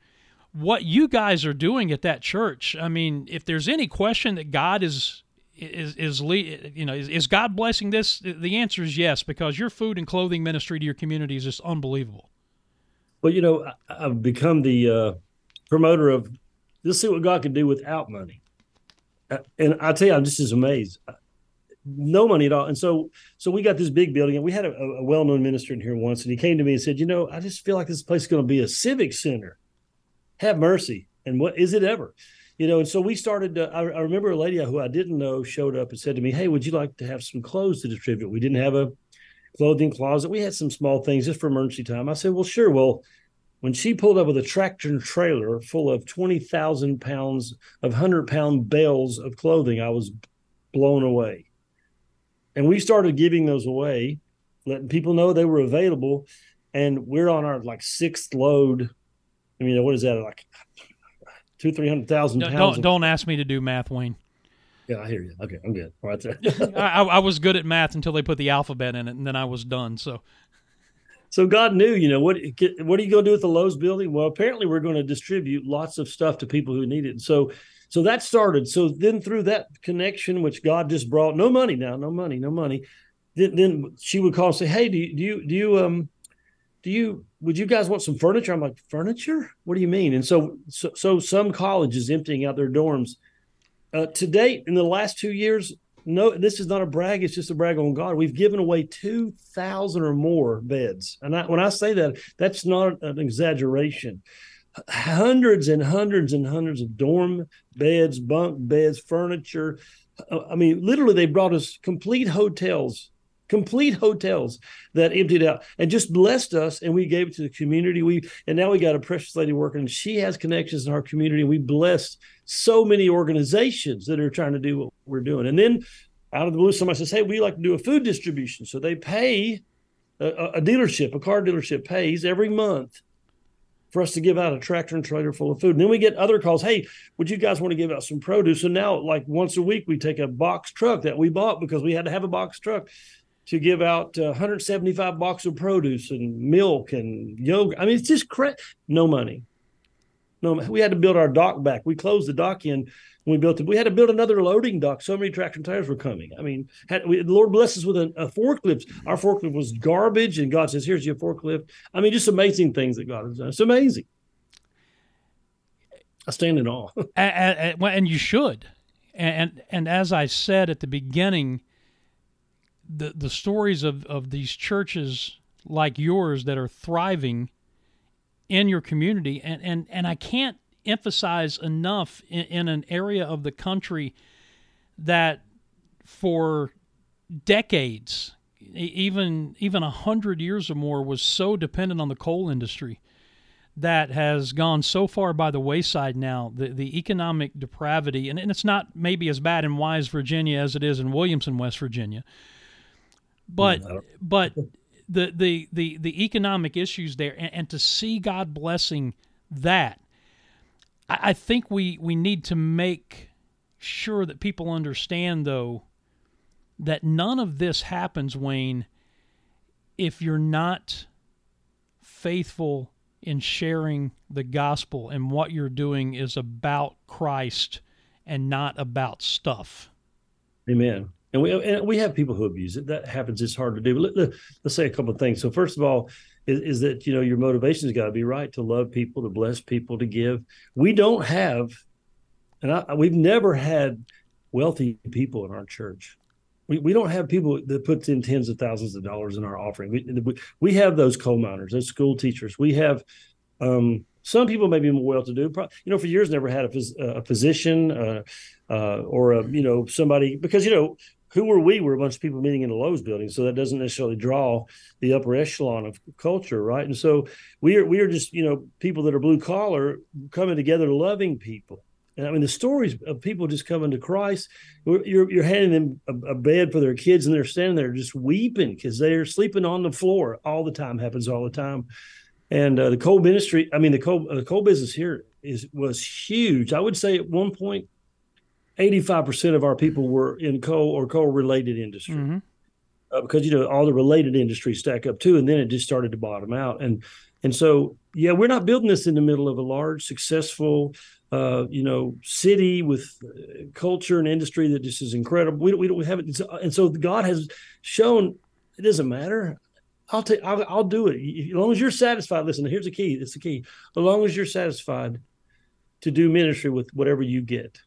what you guys are doing at that church. I mean, if there's any question that God is is is you know is, is God blessing this? The answer is yes, because your food and clothing ministry to your community is just unbelievable. Well, you know, I've become the uh, promoter of let's see what God can do without money, uh, and I tell you, I'm just as amazed. No money at all, and so so we got this big building, and we had a, a well-known minister in here once, and he came to me and said, "You know, I just feel like this place is going to be a civic center." Have mercy. And what is it ever? You know, and so we started. Uh, I, I, remember a lady who I didn't know showed up and said to me, "Hey, would you like to have some clothes to distribute?" We didn't have a clothing closet. We had some small things just for emergency time. I said, "Well, sure." Well, when she pulled up with a tractor and trailer full of twenty thousand pounds of hundred pound bales of clothing, I was blown away. And we started giving those away, letting people know they were available. And we're on our like sixth load I mean, what is that like? Two, three hundred thousand. Don't don't ask me to do math, Wayne. Yeah, I hear you. Okay, I'm good. All right, I, I was good at math until they put the alphabet in it, and then I was done. So, so God knew, you know, what what are you going to do with the Lowe's building? Well, apparently we're going to distribute lots of stuff to people who need it. So, so that started. So then through that connection, which God just brought, no money now, no money, no money. Then, then she would call and say, "Hey, do you, do you do you um do you would you guys want some furniture? I'm like furniture? What do you mean? And so so, so some colleges emptying out their dorms. Uh, to date in the last two years no this is not a brag it's just a brag on god. We've given away 2000 or more beds. And I, when i say that that's not an exaggeration. Hundreds and hundreds and hundreds of dorm beds bunk beds furniture. Uh, i mean literally they brought us complete hotels complete hotels that emptied out and just blessed us and we gave it to the community we and now we got a precious lady working and she has connections in our community we blessed so many organizations that are trying to do what we're doing and then out of the blue somebody says hey we like to do a food distribution so they pay a, a dealership a car dealership pays every month for us to give out a tractor and trailer full of food. And then we get other calls. Hey, would you guys want to give out some produce? So now, like once a week, we take a box truck that we bought because we had to have a box truck to give out uh, 175 boxes of produce and milk and yogurt. I mean, it's just cra- no money. No, we had to build our dock back. We closed the dock in when we built it. We had to build another loading dock. So many traction tires were coming. I mean, had, we, the Lord bless us with a, a, forklift. Our forklift was garbage, and God says, "Here's your forklift." I mean, just amazing things that God has done. It's amazing. I stand in awe. and, and, and you should. And and as I said at the beginning the the stories of, of these churches like yours that are thriving in your community and, and, and I can't emphasize enough in, in an area of the country that for decades, even even a hundred years or more, was so dependent on the coal industry that has gone so far by the wayside now. The the economic depravity, and, and it's not maybe as bad in Wise, Virginia, as it is in Williamson, West Virginia. But mm, but the, the the the economic issues there, and, and to see God blessing that, I, I think we we need to make sure that people understand though that none of this happens, Wayne, if you're not faithful in sharing the gospel and what you're doing is about Christ and not about stuff. Amen. And we and we have people who abuse it. That happens. It's hard to do. Let, us say a couple of things. So first of all, is, is that you know your motivation has got to be right to love people, to bless people, to give. We don't have, and I, we've never had wealthy people in our church. We, we don't have people that puts in tens of thousands of dollars in our offering. We, we, we have those coal miners, those school teachers. We have um, some people may be more well-to-do. You know, for years never had a, phys- a physician uh, uh, or a you know somebody because you know who were we? We're a bunch of people meeting in the Lowe's building, so that doesn't necessarily draw the upper echelon of culture, right? And so we are we are just you know people that are blue collar coming together, loving people. And I mean, the stories of people just coming to Christ, you're, you're handing them a, a bed for their kids, and they're standing there just weeping because they're sleeping on the floor all the time. Happens all the time. And uh, the coal ministry, I mean, the coal the coal business here is was huge. I would say at one point, eighty five percent of our people were in coal or coal related industry. Mm-hmm. Uh, because you know all the related industries stack up too, and then it just started to bottom out. And and so yeah, we're not building this in the middle of a large, successful, uh, you know, city with uh, culture and industry that just is incredible. We don't, we don't have it, and so God has shown it doesn't matter. I'll take, I'll, I'll do it as long as you're satisfied. Listen, here's the key. It's the key. As long as you're satisfied to do ministry with whatever you get.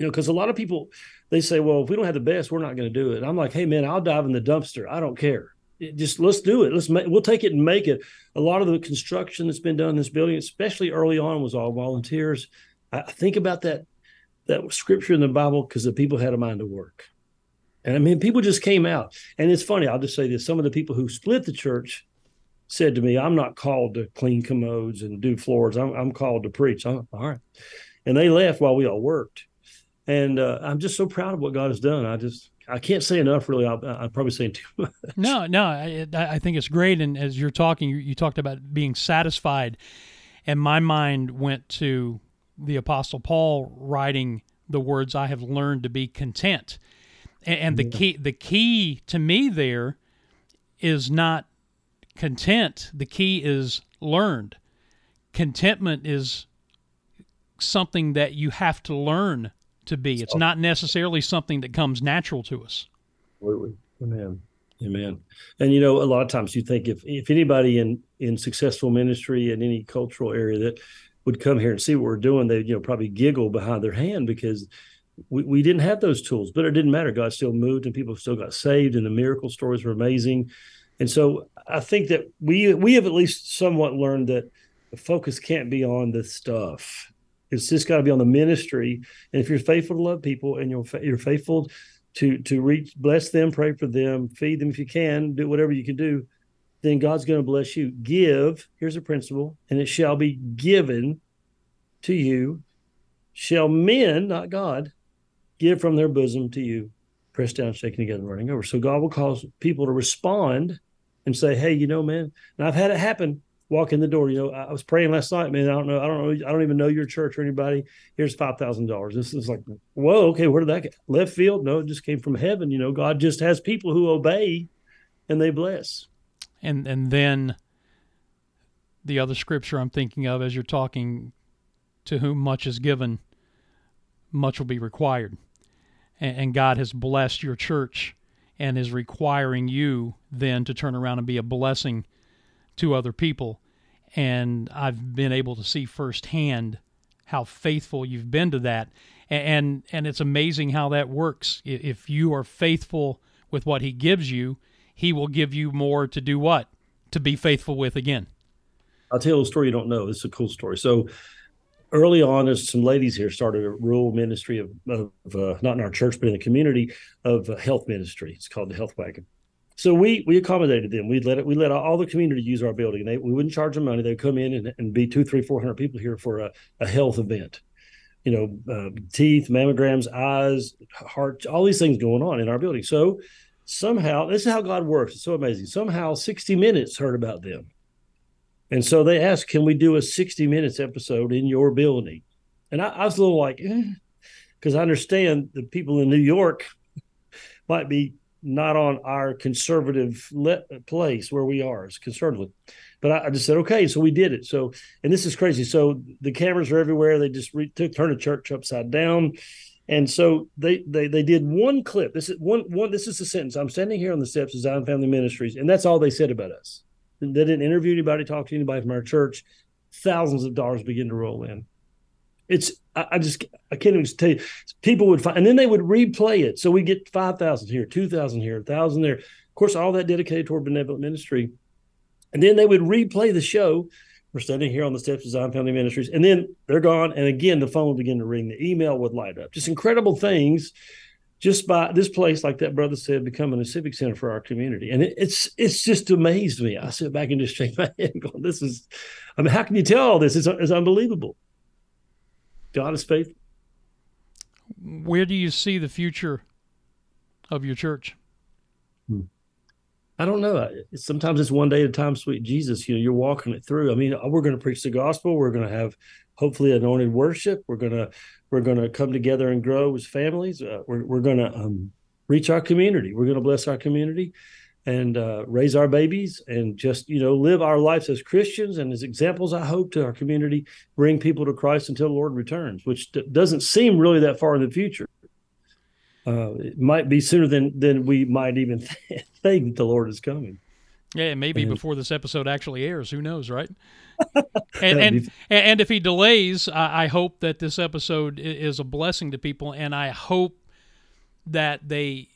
You know, because a lot of people they say, "Well, if we don't have the best, we're not going to do it." And I'm like, "Hey, man, I'll dive in the dumpster. I don't care." just let's do it. Let's make, we'll take it and make it. A lot of the construction that's been done in this building, especially early on, was all volunteers. I think about that that scripture in the Bible because the people had a mind to work. And I mean, people just came out. And it's funny, I'll just say this. Some of the people who split the church said to me, I'm not called to clean commodes and do floors. I'm, I'm called to preach. I'm, all right. And they left while we all worked. And uh, I'm just so proud of what God has done. I just, I can't say enough. Really, i am probably saying too much. No, no, I, I, think it's great. And as you're talking, you, you, talked about being satisfied, and my mind went to the Apostle Paul writing the words, "I have learned to be content," and, and the yeah. key, the key to me there, is not content. The key is learned. Contentment is something that you have to learn to be. It's not necessarily something that comes natural to us. Absolutely. Amen. Amen. And you know, a lot of times you think if if anybody in in successful ministry in any cultural area that would come here and see what we're doing, they you know probably giggle behind their hand because we, we didn't have those tools, but it didn't matter. God still moved and people still got saved and the miracle stories were amazing. And so I think that we we have at least somewhat learned that the focus can't be on the stuff. It's just got to be on the ministry. And if you're faithful to love people and you're you're faithful to to reach, bless them, pray for them, feed them if you can, do whatever you can do, then God's going to bless you. Give. Here's a principle, and it shall be given to you. Shall men, not God, give from their bosom to you, pressed down, shaking together, running over. So God will cause people to respond and say, "Hey, you know, man." And I've had it happen walk in the door. You know, I was praying last night, man. I don't know. I don't know. I don't even know your church or anybody. Here's five thousand dollars. This is like, whoa, okay, where did that get? Left field? No, it just came from heaven. You know, God just has people who obey, and they bless. And and then the other scripture I'm thinking of as you're talking, to whom much is given, much will be required, and, and God has blessed your church and is requiring you then to turn around and be a blessing to other people. And I've been able to see firsthand how faithful you've been to that. And, and it's amazing how that works. If you are faithful with what he gives you, he will give you more to do what? To be faithful with again. I'll tell you a story you don't know. It's a cool story. So early on, there's some ladies here started a rural ministry of, of uh, not in our church, but in the community of uh, health ministry. It's called the Health Wagon. So we we accommodated them. We let it. We let all the community use our building. They, we wouldn't charge them money. They'd come in and, and be two, three, four hundred people here for a, a health event. You know, uh, teeth, mammograms, eyes, heart, all these things going on in our building. So somehow, this is how God works. It's so amazing. Somehow, 60 Minutes heard about them. And so they asked, can we do a 60 Minutes episode in your building? And I, I was a little like, because eh, I understand the people in New York might be not on our conservative le- place where we are as conservative. But I, I, just said, okay, so we did it. So, and this is crazy. So the cameras are everywhere. They just re- took, turned the church upside down. And so they, they they did one clip. This is one one. This is the sentence. I'm standing here on the steps of Zion Family Ministries, and that's all they said about us. They didn't interview anybody, talk to anybody from our church. Thousands of dollars begin to roll in. It's I, I just I can't even tell you. People would find, and then they would replay it. So we get five thousand here, two thousand here, thousand there. Of course, all that dedicated toward benevolent ministry. And then they would replay the show. We're standing here on the steps of Zion Family Ministries, and then they're gone. And again, the phone would begin to ring, the email would light up. Just incredible things just by this place, like that brother said, becoming a civic center for our community. And it, it's it's just amazed me. I sit back and just shake my head going, this is, I mean, how can you tell all this? It's, it's unbelievable. God is faithful. Where do you see the future of your church? Hmm. I don't know. Sometimes it's one day at a time, sweet Jesus. You know, you're walking it through. I mean, we're going to preach the gospel. We're going to have hopefully anointed worship. We're going to we're going to come together and grow as families. Uh, we're we're going to um, reach our community. We're going to bless our community and uh, raise our babies and just you know live our lives as Christians and as examples. I hope to our community, bring people to Christ until the Lord returns, which d- doesn't seem really that far in the future. Uh, it might be sooner than than we might even think the Lord is coming. Yeah, maybe and, before this episode actually airs. Who knows, right? and, and be... and if he delays, I, I hope that this episode is a blessing to people, and I hope that they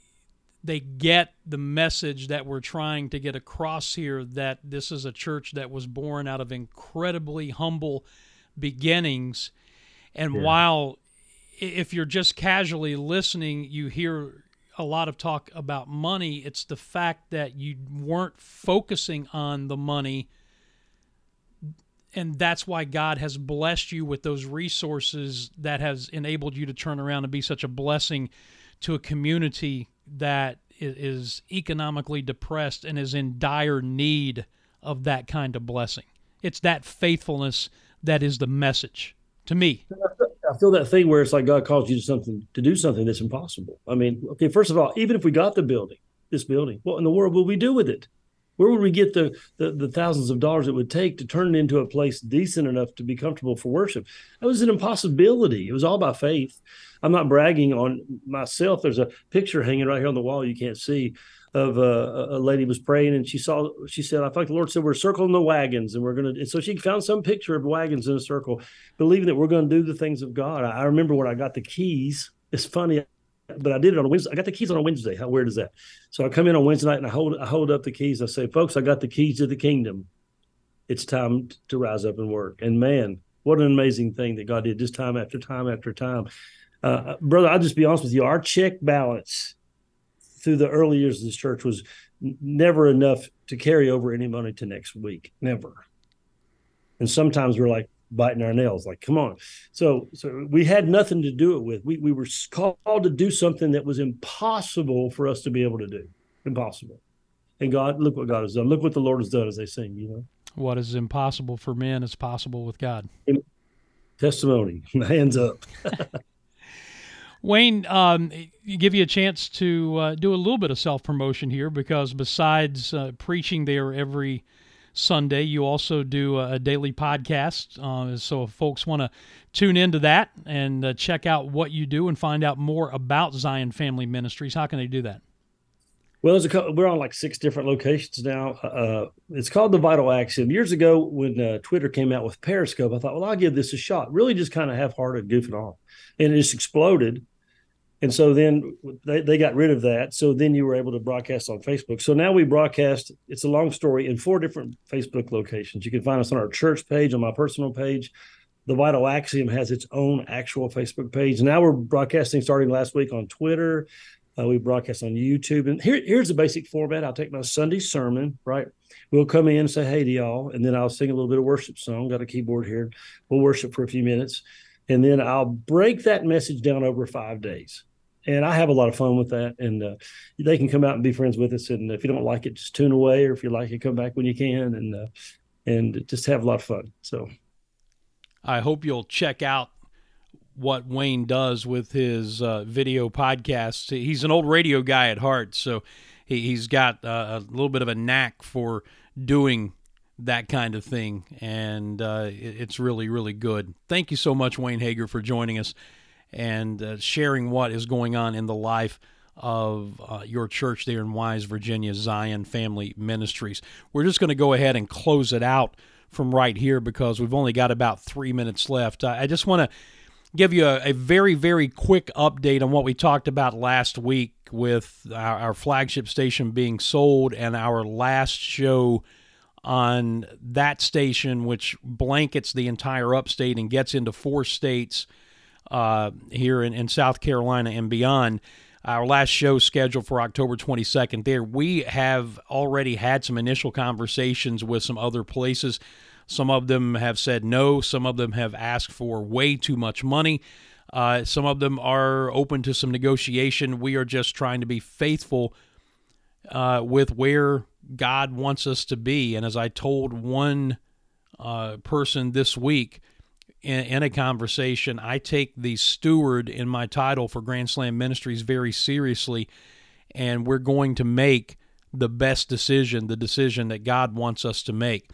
they get the message that we're trying to get across here that this is a church that was born out of incredibly humble beginnings. And yeah. while if you're just casually listening you hear a lot of talk about money it's the fact that you weren't focusing on the money. And that's why God has blessed you with those resources that has enabled you to turn around and be such a blessing to a community that is economically depressed and is in dire need of that kind of blessing. It's that faithfulness that is the message to me. I feel that thing where it's like God calls you to something to do something that's impossible. I mean, okay, first of all, even if we got the building, this building, what in the world will we do with it? Where would we get the, the, the thousands of dollars it would take to turn it into a place decent enough to be comfortable for worship? That was an impossibility. It was all by faith. I'm not bragging on myself. There's a picture hanging right here on the wall you can't see of uh, a lady was praying and she saw she said I like the Lord said we're circling the wagons and we're gonna and so she found some picture of wagons in a circle, believing that we're going to do the things of God. I, I remember when I got the keys. It's funny but I did it on a Wednesday. I got the keys on a Wednesday. How weird is that? So I come in on Wednesday night and I hold I hold up the keys. I say, folks, I got the keys to the kingdom. It's time to rise up and work. And man, what an amazing thing that God did just time after time after time. Uh, brother, I'll just be honest with you. Our check balance through the early years of this church was never enough to carry over any money to next week. Never. And sometimes we're like, biting our nails. Like, come on. So, so we had nothing to do it with. We we were called to do something that was impossible for us to be able to do. Impossible. And God, look what God has done. Look what the Lord has done, as they sing. You know, what is impossible for men is possible with God. Testimony. Hands up. Wayne, um, give you a chance to uh, do a little bit of self promotion here because besides uh, preaching there every Sunday. You also do a, daily podcast. Uh, so if folks want to tune into that and uh, check out what you do and find out more about Zion Family Ministries, how can they do that? Well, a, we're on like six different locations now. Uh, it's called the Vital Axiom. Years ago, when uh, Twitter came out with Periscope, I thought, well, I'll give this a shot. Really, just kind of half-hearted, goofing off, and it just exploded. And so then they, they got rid of that. So then you were able to broadcast on Facebook. So now we broadcast, it's a long story, in four different Facebook locations. You can find us on our church page, on my personal page, the Vital Axiom has its own actual Facebook page. Now we're broadcasting starting last week on Twitter. Uh, we broadcast on YouTube. And here, here's the basic format. I'll take my Sunday sermon, right? We'll come in and say hey to y'all, and then I'll sing a little bit of worship song. Got a keyboard here. We'll worship for a few minutes. And then I'll break that message down over five days. And I have a lot of fun with that. And uh, they can come out and be friends with us. And if you don't like it, just tune away. Or if you like it, come back when you can. And uh, and just have a lot of fun. So I hope you'll check out what Wayne does with his uh, video podcasts. He's an old radio guy at heart, so he, has got uh, a little bit of a knack for doing that kind of thing, and uh, it's really, really good. Thank you so much, Wayne Hager, for joining us and uh, sharing what is going on in the life of uh, your church there in Wise, Virginia, Zion Family Ministries. We're just going to go ahead and close it out from right here because we've only got about three minutes left. I just want to give you a, a, very, very quick update on what we talked about last week with our, our flagship station being sold and our last show on that station, which blankets the entire upstate and gets into four states uh, here in, in South Carolina and beyond our last show scheduled for October 22nd there. We have already had some initial conversations with some other places. Some of them have said no, some of them have asked for way too much money. Uh, some of them are open to some negotiation. We are just trying to be faithful uh, with where God wants us to be. And as I told one uh, person this week, in, in a conversation, I take the steward in my title for Grand Slam Ministries very seriously, and we're going to make the best decision, the decision that God wants us to make.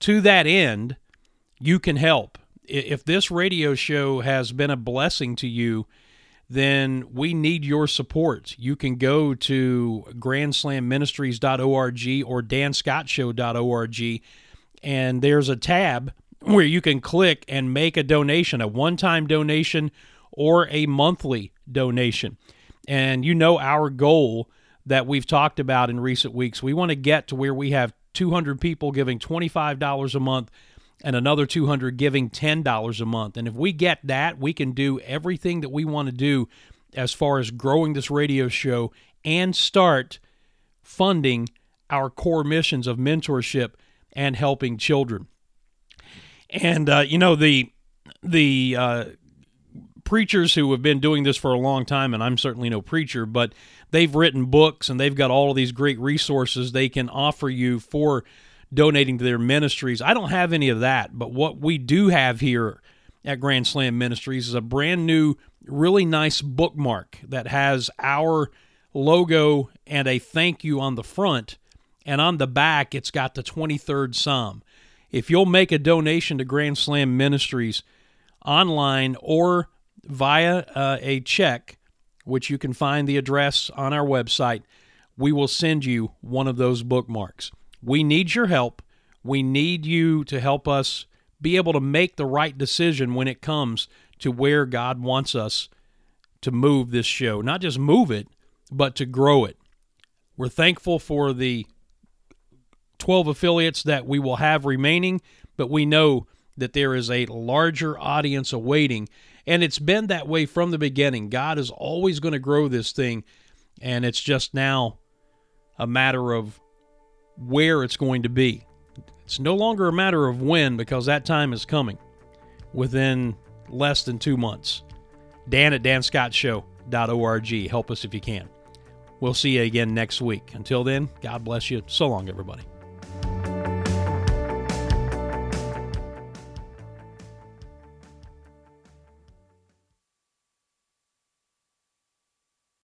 To that end, you can help. If this radio show has been a blessing to you, then we need your support. You can go to grandslamministries.org or danscottshow.org, and there's a tab where you can click and make a donation, a one time donation or a monthly donation. And you know our goal that we've talked about in recent weeks. We want to get to where we have 200 people giving $25 a month and another 200 giving $10 a month. And if we get that, we can do everything that we want to do as far as growing this radio show and start funding our core missions of mentorship and helping children. And uh, you know the the uh, preachers who have been doing this for a long time, and I'm certainly no preacher, but they've written books and they've got all of these great resources they can offer you for donating to their ministries. I don't have any of that, but what we do have here at Grand Slam Ministries is a brand new, really nice bookmark that has our logo and a thank you on the front. And on the back, it's got the 23rd Psalm. If you'll make a donation to Grand Slam Ministries online or via uh, a check, which you can find the address on our website, we will send you one of those bookmarks. We need your help. We need you to help us be able to make the right decision when it comes to where God wants us to move this show. Not just move it, but to grow it. We're thankful for the 12 affiliates that we will have remaining, but we know that there is a larger audience awaiting. And it's been that way from the beginning. God is always going to grow this thing, and it's just now a matter of where it's going to be. It's no longer a matter of when because that time is coming within less than two months. Dan at danscottshow.org. Help us if you can. We'll see you again next week. Until then, God bless you. So long, everybody.